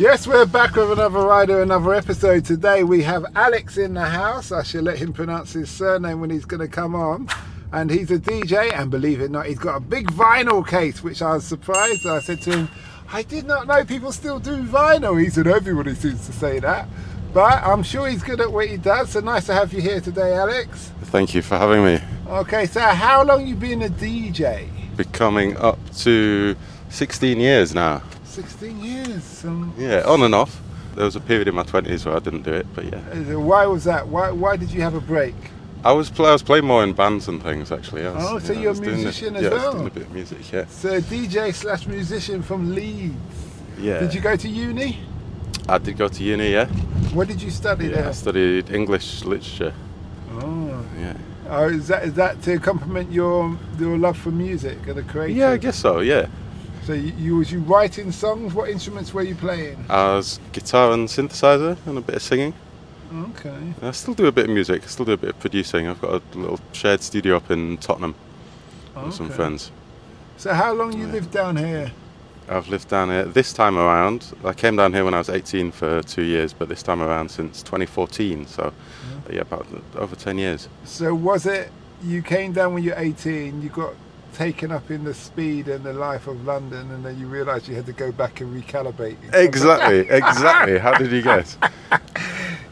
Yes, we're back with another rider, another episode. Today we have Alex in the house. I shall let him pronounce his surname when he's going to come on. And he's a DJ, and believe it or not, he's got a big vinyl case, which I was surprised. I said to him, I did not know people still do vinyl. He said, everybody seems to say that. But I'm sure he's good at what he does. So nice to have you here today, Alex. Thank you for having me. Okay, so how long you been a DJ? Becoming up to 16 years now. 16 years. Um, Yeah, on and off. There was a period in my 20s where I didn't do it, but yeah. why was that? Why, why did you have a break? I was play, I was playing more in bands and things actually. Was, Oh, so yeah, you're a musician the, as yeah, I was well? doing a bit of music, yeah. So DJ slash musician from Leeds. Yeah. Did you go to uni? I did go to uni, yeah. What did you study yeah I studied English literature. Oh. Yeah. oh, is that is that to complement your your love for music and the creative? Yeah, I guess so, yeah. So you, you was you writing songs? What instruments were you playing? I was guitar and synthesizer and a bit of singing. Okay. I still do a bit of music, I still do a bit of producing. I've got a little shared studio up in Tottenham with some friends. So how long you Yeah. lived down here? I've lived down here this time around. I came down here when I was 18 for two years, but this time around since 2014. So, yeah, about over 10 years. So was it you came down when you're 18? You got taken up in the speed and the life of London, and then you realise you had to go back and recalibrate. Exactly, exactly. How did you guess?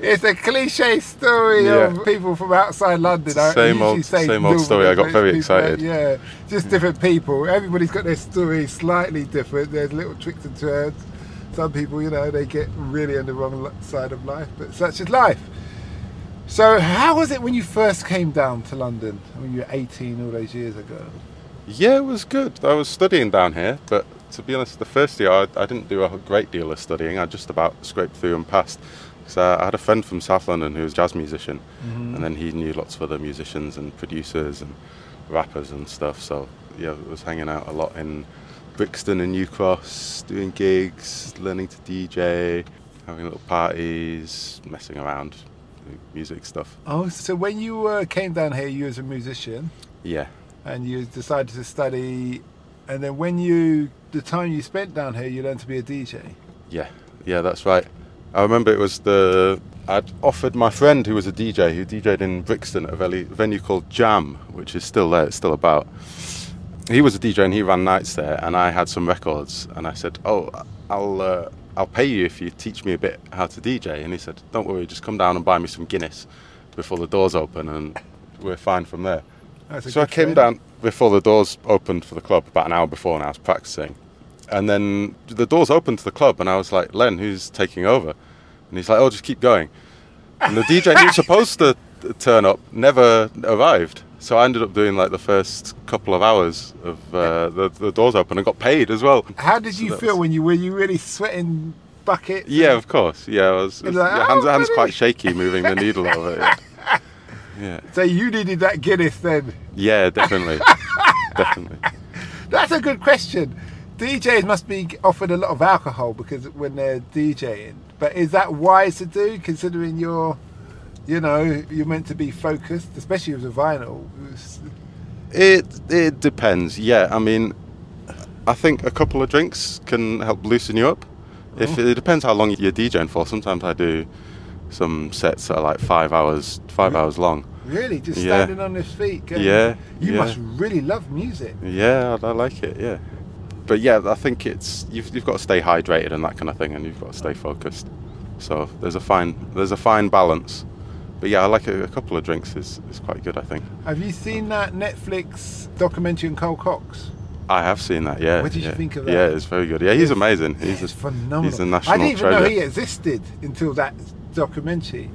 It's a cliche story Yeah. of people from outside London. Same old- same old story. I got very people- excited. Yeah, just different people. Everybody's got their story slightly different. There's little tricks and turns. Some people, you know, they get really on the wrong side of life, but such is life. So, how was it when you first came down to London when you were 18 all those years ago? Yeah, it was good. I was studying down here, but to be honest, the first year I, I didn't do a great deal of studying. I just about scraped through and passed. Because I had a friend from South London who was a jazz musician, and then he knew lots of other musicians and producers and rappers and stuff. So yeah, I was hanging out a lot in Brixton and New Cross, doing gigs, learning to DJ, having little parties, messing around, music stuff. Oh, so when you uh, came down here, you was a musician. Yeah, and you decided to study and then when you the time you spent down here you learned to be a dj Yeah, yeah, that's right. I remember it was the I'd offered my friend who was a DJ who DJ'd in Brixton at a venue called Jam, which is still there, it's still about. He was a DJ and he ran nights there, and I had some records, and I said, "Oh, I'll uh, I'll pay you if you teach me a bit how to DJ." And he said, "Don't worry, just come down and buy me some Guinness before the doors open, and we're fine from there." So I came friend. down before the doors opened for the club, about an hour before, and I was practicing. And then the doors opened to the club, and I was like, Len, who's taking over? And he's like, oh, just keep going. And the DJ who was supposed to turn up never arrived. So I ended up doing like the first couple of hours of uh, the, the doors open and got paid as well. how did you that feel was- when you were you really sweating buckets Yeah, of course. Yeah, I was, You're like, yeah, hands, "Oh, hands really?" quite shaky moving the needle over it. Yeah. Yeah, so you needed that guinness then yeah definitely. definitely. that's a good question djs must be offered a lot of alcohol because when they're djing but is that wise to do considering you're you know you're meant to be focused especially with a vinyl It it depends. Yeah, I mean, I think a couple of drinks can help loosen you up. If oh. it depends how long you're DJing for. Sometimes I do some sets that are like five hours, five hours long. Really, just Yeah. standing on his feet. Yeah, You yeah. must really love music. Yeah, I, I like it. Yeah, but yeah, I think it's you've you've got to stay hydrated and that kind of thing, and you've got to stay focused. So there's a fine there's a fine balance. But yeah, I like a, a couple of drinks is, is quite good. I think Have you seen that Netflix documentary on Carl Cox? I have seen that. Yeah. What did you yeah. think of that? Yeah, it's very good. Yeah, he's amazing. He's it's a, phenomenal. He's a national I didn't even treasure. know he existed until that documentary.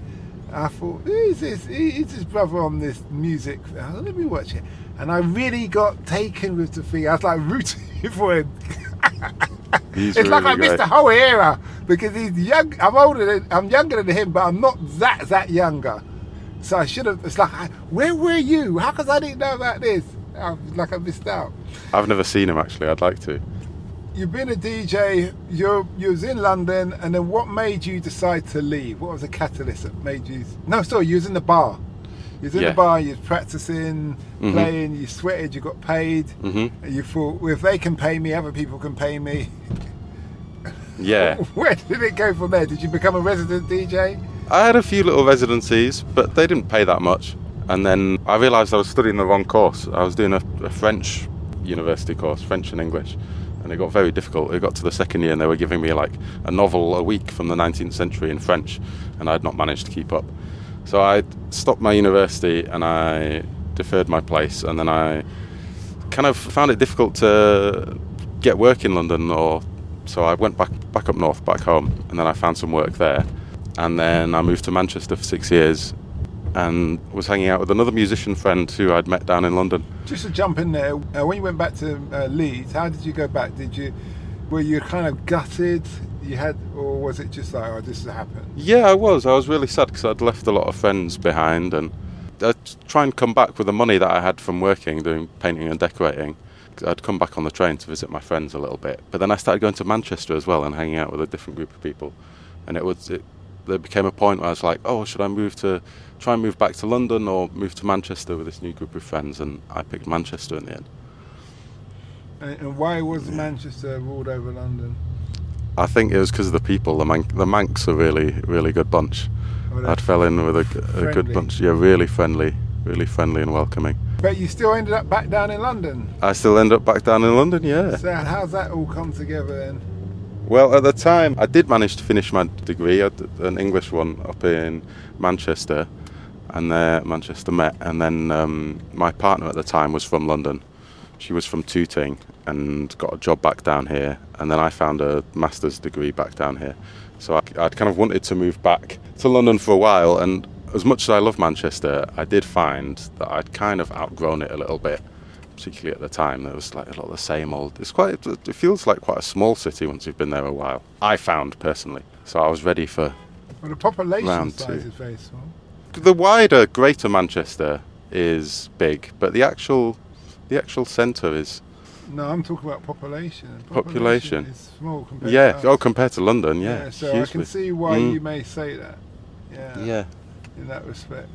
I thought, who's this? He's his brother on this music. Oh, let me watch it. And I really got taken with the thing. I was like rooting for him. He's it's like I really missed great. the whole era because he's young. I'm older than I'm younger than him, but I'm not that that younger. So I should have. It's like, I- where were you? How come I didn't know about this? I like I missed out. I've never seen him actually. I'd like to. You've been a DJ. You you was in London, and then what made you decide to leave? What was the catalyst that made you? No, sorry, you was in the bar. You was in Yeah. the bar. You was practicing, Mhm. playing. You sweated. You got paid. hmm And you thought, well, if they can pay me, other people can pay me. Yeah. Where did it go from there? Did you become a resident DJ? I had a few little residencies, but they didn't pay that much. And then I realised I was studying the wrong course. I was doing a, a French university course, French and English, and it got very difficult. It got to the second year, and they were giving me like a novel a week from the 19th century in French, and I'd not managed to keep up. So I stopped my university and I deferred my place, and then I kind of found it difficult to get work in London, or so I went back back up north, back home, and then I found some work there, and then I moved to Manchester for six years, and was hanging out with another musician friend who I'd met down in London. Just to jump in there, uh, when you went back to uh, Leeds, how did you go back? Did you were you kind of gutted? You had, or was it just like, oh, this has happened? Yeah, I was. I was really sad because I'd left a lot of friends behind, and I'd try and come back with the money that I had from working, doing painting and decorating. I'd come back on the train to visit my friends a little bit, but then I started going to Manchester as well and hanging out with a different group of people, and it was it, there became a point where I was like, oh, should I move to try and move back to London or move to Manchester with this new group of friends? And I picked Manchester in the end. And, and why was Manchester ruled over London? I think it was because of the people. The, Man- the Mancs are really, really good bunch. Oh, I'd fell in with a, friendly. good bunch. Yeah, really friendly, really friendly and welcoming. But you still ended up back down in London. I still end up back down in London, yeah. So how's that all come together then? Well, at the time, I did manage to finish my degree, an English one up in Manchester, and there Manchester met. And then um, my partner at the time was from London. She was from Tooting and got a job back down here. And then I found a master's degree back down here. So I, I'd kind of wanted to move back to London for a while. And as much as I love Manchester, I did find that I'd kind of outgrown it a little bit particularly at the time. There was like a lot of the same old. It's quite. It feels like quite a small city once you've been there a while. I found personally, so I was ready for Well, the population size is very small. The wider Greater Manchester is big, but the actual the actual centre is No, I'm talking about population. Population. is small compared yeah. to us. Oh, compared to London, yeah, so I can see why Mm. you may say that. Yeah, Yeah. in that respect.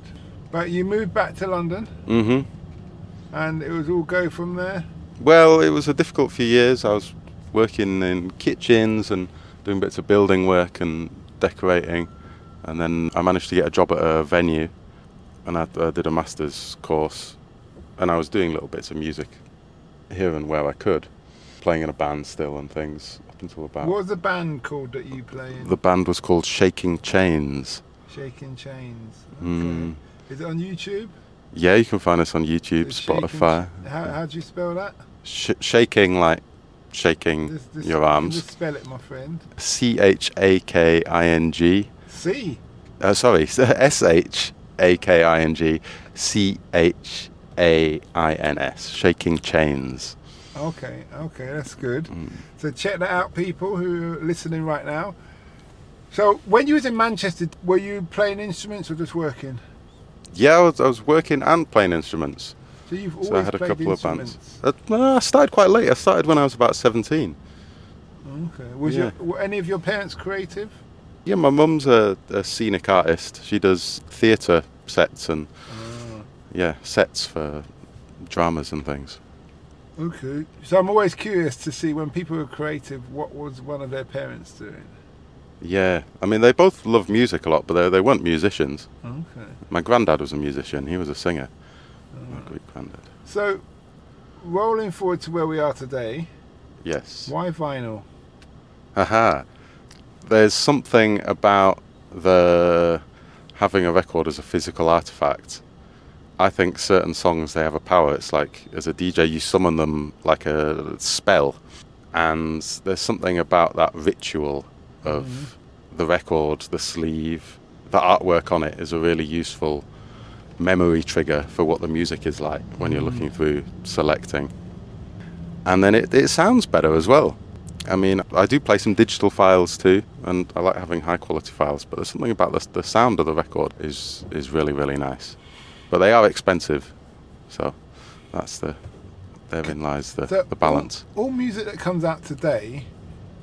But you moved back to London, Mm-hmm. and it was all go from there. Well, it was a difficult few years. I was working in kitchens and doing bits of building work and decorating, and then I managed to get a job at a venue, and I, did a master's course, and I was doing little bits of music here and where I could, playing in a band still and things up until about. What was the band called that you play in? The band was called Shaking Chains. Shaking Chains. Okay. Mm. Is it on YouTube? Yeah, you can find us on YouTube, It's Spotify. How how do you spell that? Sh- shaking like shaking This- this- your arms. Just spell it, my friend. C H A K I N G. C. Uh, sorry, S H A K I N G C H A I N S. Shaking Chains. Okay, okay, that's good. Mm. So check that out, people who are listening right now. So when you was in Manchester, were you playing instruments or just working? Yeah, I was, I was working and playing instruments. So you've always So I had a couple of bands. Uh, no, I started quite late. I started when I was about 17. Okay. Was Yeah. your, were any of your parents creative? Yeah, my mum's a, a scenic artist. She does theatre sets and, Ah, yeah, sets for dramas and things. okay. So I'm always curious to see when people are creative, what was one of their parents doing? Yeah, I mean, they both love music a lot, but they, they weren't musicians. Okay. My granddad was a musician, he was a singer. My great granddad. So rolling forward to where we are today, Yes. why vinyl? Haha. There's something about the having a record as a physical artifact. I think certain songs they have a power. It's like as a DJ you summon them like a spell, and there's something about that ritual of mm-hmm. the record, the sleeve, the artwork on it is a really useful memory trigger for what the music is like when you're mm-hmm. looking through selecting. And then it, it sounds better as well. I mean, I do play some digital files too, and I like having high quality files. But there's something about the, the sound of the record is is really really nice. But they are expensive, so that's the therein lies the, So the balance. All, all music that comes out today,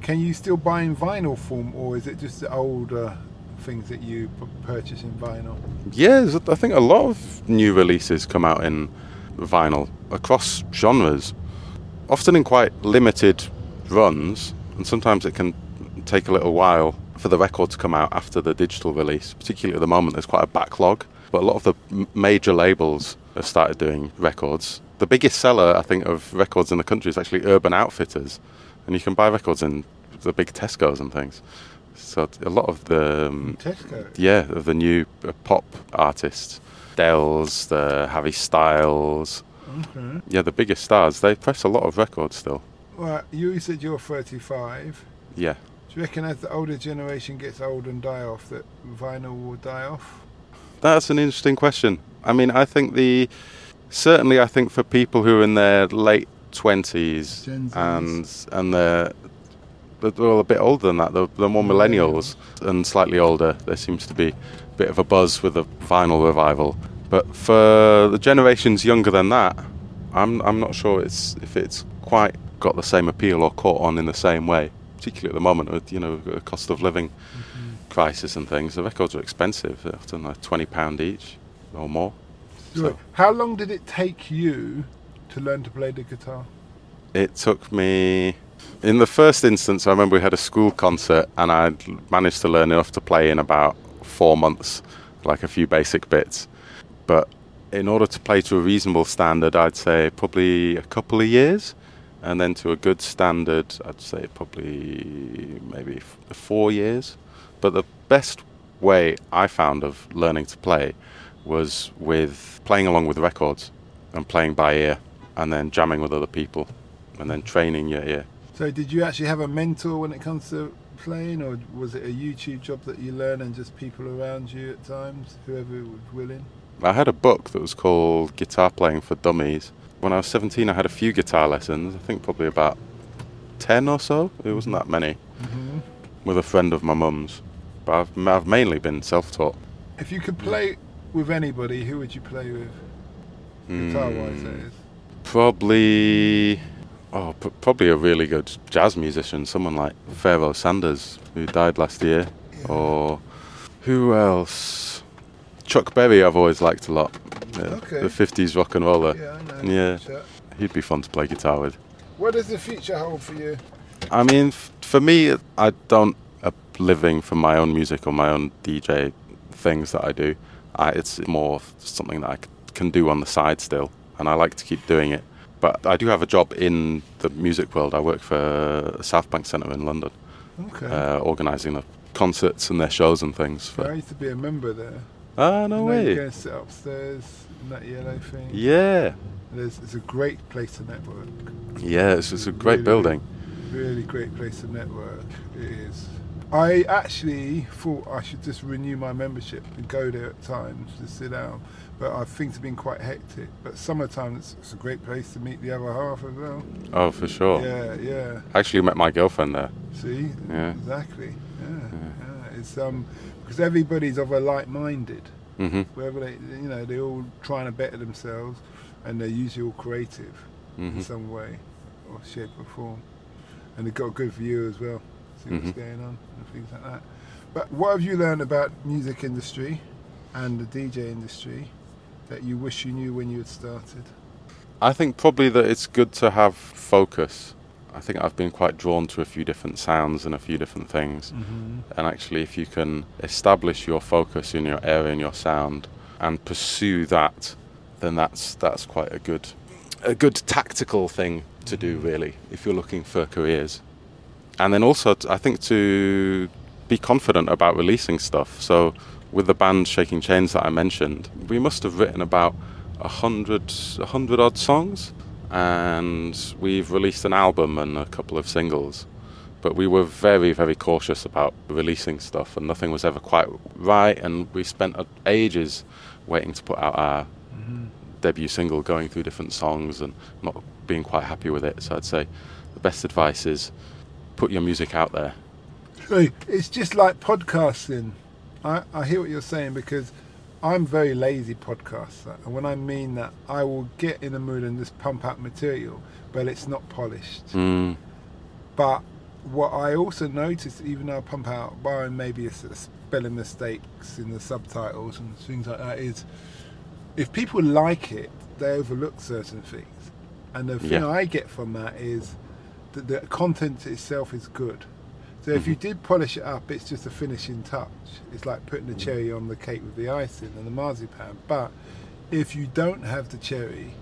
can you still buy in vinyl form, or is it just the older things that you p- purchase in vinyl? Yeah, I think a lot of new releases come out in vinyl across genres, often in quite limited runs, and sometimes it can take a little while for the record to come out after the digital release. Particularly at the moment, there's quite a backlog. But a lot of the m- major labels have started doing records. The biggest seller, I think, of records in the country is actually Urban Outfitters, and you can buy records in the big Tesco's and things. So a lot of the um, Tesco. yeah of the new uh, pop artists, Dells, the Harry Styles, Okay. yeah, the biggest stars. They press a lot of records still. Right, you said you're 35. Yeah. Do you reckon as the older generation gets old and die off, that vinyl will die off? That's an interesting question. I mean, I think the certainly I think for people who are in their late twenties Gen Zs. and and they're they're all a bit older than that. They're, they're more millennials and slightly older. There seems to be a bit of a buzz with the vinyl revival. But for the generations younger than that, I'm I'm not sure it's if it's quite got the same appeal or caught on in the same way. Particularly at the moment with you know the cost of living mm-hmm. crisis and things. The records are expensive. They're often like twenty pound each or more. So How long did it take you to learn to play the guitar? it took me. In the first instance, I remember we had a school concert and I managed to learn enough to play in about four months, like a few basic bits. But in order to play to a reasonable standard, I'd say probably a couple of years. And then to a good standard, I'd say probably maybe f- four years. But the best way I found of learning to play was with playing along with records and playing by ear and then jamming with other people and then training your ear. So, did you actually have a mentor when it comes to playing, or was it a YouTube job that you learn and just people around you at times, whoever was willing? I had a book that was called Guitar Playing for Dummies. When I was 17, I had a few guitar lessons, I think probably about 10 or so. It wasn't that many, hmm with a friend of my mum's. But I've, I've mainly been self taught. If you could play with anybody, who would you play with? Guitar wise, that is. Probably, oh, p- probably a really good jazz musician, someone like Pharoah Sanders, who died last year, Yeah. or who else? Chuck Berry, I've always liked a lot. Okay. The 50s rock and roller. Yeah, I know. Yeah. He'd be fun to play guitar with. What does the future hold for you? I mean, f- for me, I don't a living from my own music or my own DJ things that I do. I, it's more something that I c- can do on the side still, and I like to keep doing it. But I do have a job in the music world. I work for Southbank Centre in London, Okay. uh, organising the concerts and their shows and things. I used to be a member there. ah, no You know, you way. and upstairs that yellow thing. Yeah, There's, it's a great place to network. yeah. It's, it's a great Really, building. Really great place to network. It is. I actually thought I should just renew my membership and go there at times to sit down, but I think it's been quite hectic. But summertime, it's, it's a great place to meet the other half as well. Oh, for sure. Yeah, yeah. I actually met my girlfriend there. See, Yeah. exactly. Yeah, yeah. It's um because everybody's of a like-minded. Hmm Wherever they, you know, they're all trying to better themselves, and they're usually all creative hmm in some way or shape or form. And they've got a good view as well, see what's Mhm. going on and things like that. But what have you learned about music industry and the DJ industry that you wish you knew when you had started? I think probably that it's good to have focus. I think I've been quite drawn to a few different sounds and a few different things. Mm-hmm. And actually, if you can establish your focus in your area and your sound and pursue that, then that's that's quite a good a good tactical thing to do, really, if you're looking for careers. And then also, t- I think to be confident about releasing stuff. So, with the band Shaking Chains that I mentioned, we must have written about a hundred, a hundred odd songs, and we've released an album and a couple of singles. But we were very, very cautious about releasing stuff, and nothing was ever quite right. And we spent ages waiting to put out our Mm-hmm. debut single, going through different songs and not being quite happy with it. So I'd say the best advice is put your music out there. So it's just like podcasting. I, I hear what you're saying because I'm very lazy podcaster, and when I mean that, I will get in the mood and just pump out material, but it's not polished. Mm, But what I also noticed, even though I pump out, barring maybe a spelling mistakes in the subtitles and things like that, is if people like it, they overlook certain things. And the thing Yeah. I get from that is that the content itself is good. So if you did polish it up, it's just a finishing touch. It's like putting the cherry on the cake with the icing and the marzipan. But if you don't have the cherry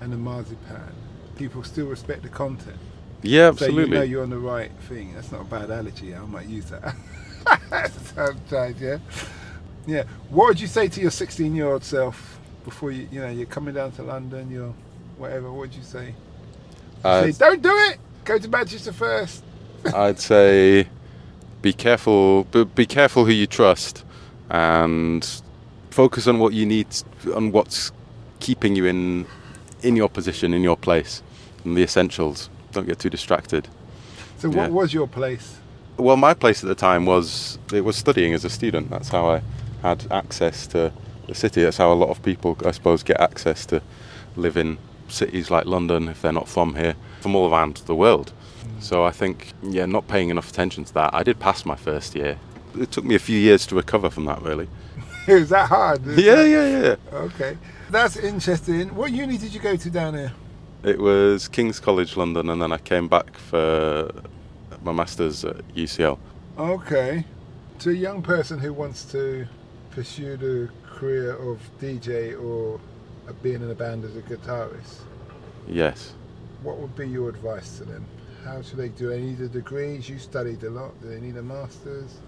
and the marzipan, people still respect the content. Yeah, absolutely. So you know you're on the right thing. That's not a bad allergy. I might use that. Sometimes, yeah. Yeah. What would you say to your 16 year old self before you, you know, you're coming down to London, you're whatever, what would you say? Uh, say, don't do it! Go to Manchester first. I'd say be careful. Be, be careful who you trust, and focus on what you need, on what's keeping you in in your position, in your place, and the essentials. Don't get too distracted. So, Yeah. what was your place? Well, my place at the time was it was studying as a student. That's how I had access to the city. That's how a lot of people, I suppose, get access to live in cities like London if they're not from here, from all around the world. So I think, yeah, not paying enough attention to that. I did pass my first year. It took me a few years to recover from that, really. Is that hard? Is Yeah, that- yeah, yeah. Okay. That's interesting. What uni did you go to down here? It was King's College London, and then I came back for my master's at UCL. Okay. To a young person who wants to pursue the career of DJ or being in a band as a guitarist, Yes. what would be your advice to them? How should they do? They need a degrees. You studied a lot. Do they need a master's?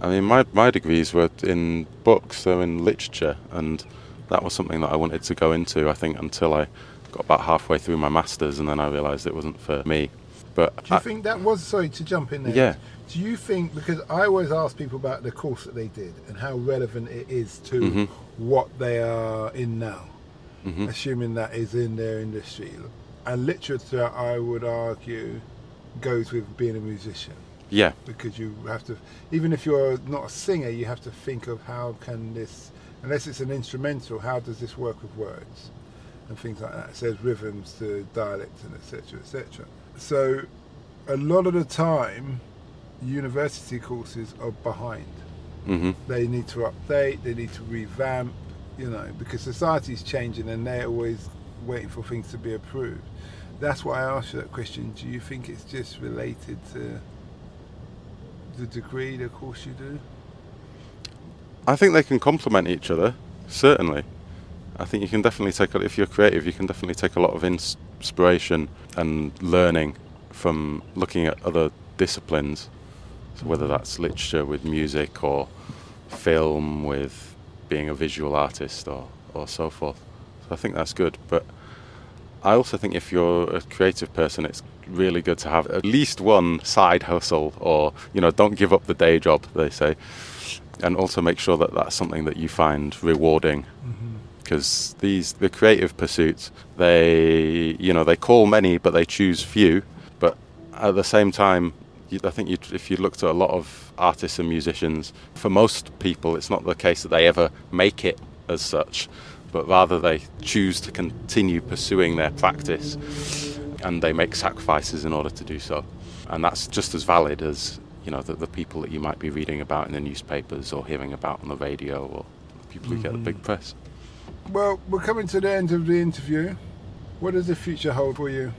I mean, my, my degrees were in books, so in literature, and that was something that I wanted to go into, I think, until I got about halfway through my master's, and then I realised it wasn't for me. But Do you I- think that was sorry to jump in there? Yeah. Do you think because I always ask people about the course that they did and how relevant it is to Mhm. what they are in now, Mhm. assuming that is in their industry, and literature, I would argue, goes with being a musician yeah, because you have to, even if you're not a singer, you have to think of how can this, unless it's an instrumental, how does this work with words and things like that. So there's rhythms to dialects and etc. etc. So a lot of the time, university courses are behind. Mm-hmm. They need to update, they need to revamp, you know, because society's changing and they're always waiting for things to be approved. That's why I asked you that question. Do you think it's just related to the degree, the course you do? I think they can complement each other, certainly. I think you can definitely take, if you're creative, you can definitely take a lot of inspiration and learning from looking at other disciplines. So whether that's literature with music or film with being a visual artist or, or so forth. So I think that's good. But I also think if you're a creative person, it's really good to have at least one side hustle or, you know, don't give up the day job, they say. And also make sure that that's something that you find rewarding mm-hmm. because these the creative pursuits they you know they call many but they choose few but at the same time I think if you looked at a lot of artists and musicians for most people it's not the case that they ever make it as such but rather they choose to continue pursuing their practice and they make sacrifices in order to do so and that's just as valid as you know the, the people that you might be reading about in the newspapers or hearing about on the radio or people who get the mm-hmm. big press Well, we're coming to the end of the interview. What does the future hold for you?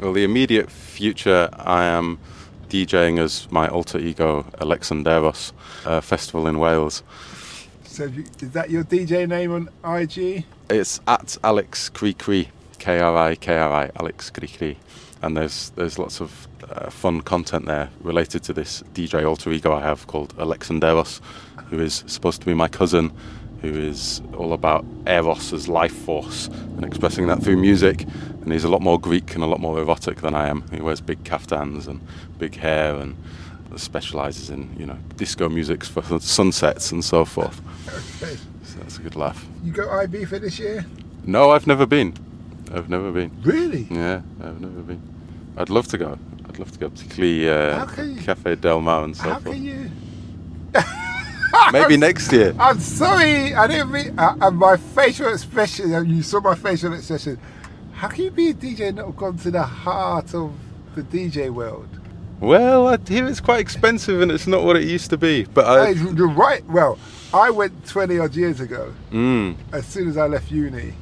Well, the immediate future, I am DJing as my alter ego, Alexanderos, a festival in Wales. So, you, is that your DJ name on IG? It's at Alex Krikri, K R I K R I, Alex Krikri. And there's there's lots of uh, fun content there related to this DJ alter ego I have called Alexanderos, who is supposed to be my cousin, who is all about Eros as life force and expressing that through music. And he's a lot more Greek and a lot more erotic than I am. He wears big kaftans and big hair and specialises in you know disco music for sunsets and so forth. Okay. So that's a good laugh. You go IB for this year? No, I've never been. I've never been. Really? Yeah, I've never been. I'd love to go. I'd love to go, particularly uh, you- Cafe Del Mar and so How forth. can you? Maybe next year. I'm sorry, I didn't mean. Uh, uh, my facial expression. uh, You saw my facial expression. How can you be a DJ and not have gone to the heart of the DJ world? Well, I hear it's quite expensive and it's not what it used to be. But I, Hey, you're right. Well, I went 20 odd years ago. mm, as soon as I left uni,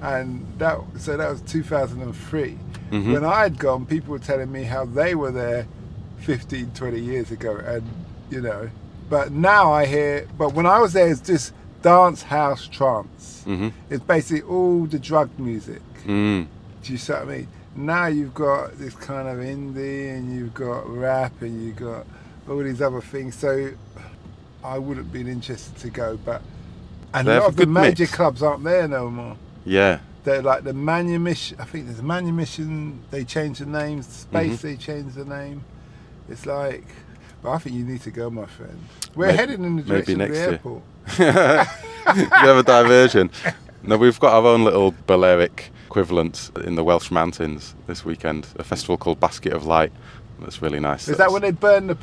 and that so that was 2003. Mhm. When I had gone, people were telling me how they were there 15, 20 years ago, and you know. But now I hear. But when I was there, it's just dance house trance. Mhm. It's basically all the drug music. Mm. Do you see what I mean? Now you've got this kind of indie, and you've got rap, and you've got all these other things. So I wouldn't been interested to go, but and They a have lot of the major mix. clubs aren't there no more. Yeah. They're like the Manumission. I think there's Manumission. They changed the name. Space. Mhm. They changed the name. It's like, but I think you need to go, my friend. We're May- heading in the maybe direction of the year. airport. we have a diversion. No, we've got our own little Balearic equivalent in the Welsh mountains this weekend. A festival called Basket of Light. That's really nice. Is that when they burn the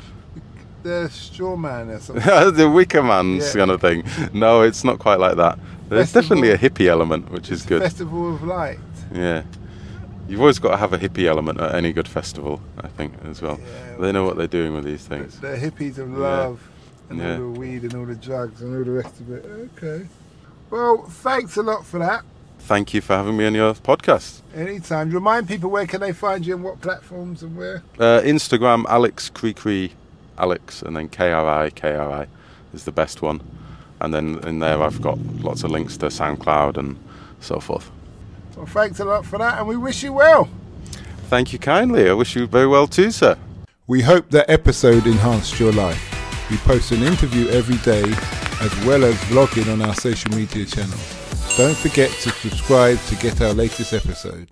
the straw man or something? the Wicker Man's Yeah. kind of thing? No, it's not quite like that. There's Festival- definitely a hippie element, which is good. Festival of Light. Yeah. You've always got to have a hippie element at any good festival, I think, as well. Yeah, they know what they're doing with these things. The hippies of Yeah. love and Yeah. all the weed and all the drugs and all the rest of it. Okay. Well, thanks a lot for that. Thank you for having me on your podcast. Anytime. Remind people where can they find you and what platforms and where. Uh, Instagram, Alex Krikri, Alex, and then KRI, KRI is the best one. And then in there, I've got lots of links to SoundCloud and so forth. Well, thanks a lot for that, and we wish you well. Thank you kindly. I wish you very well too, sir. We hope that episode enhanced your life. We post an interview every day as well as vlogging on our social media channels. Don't forget to subscribe to get our latest episode.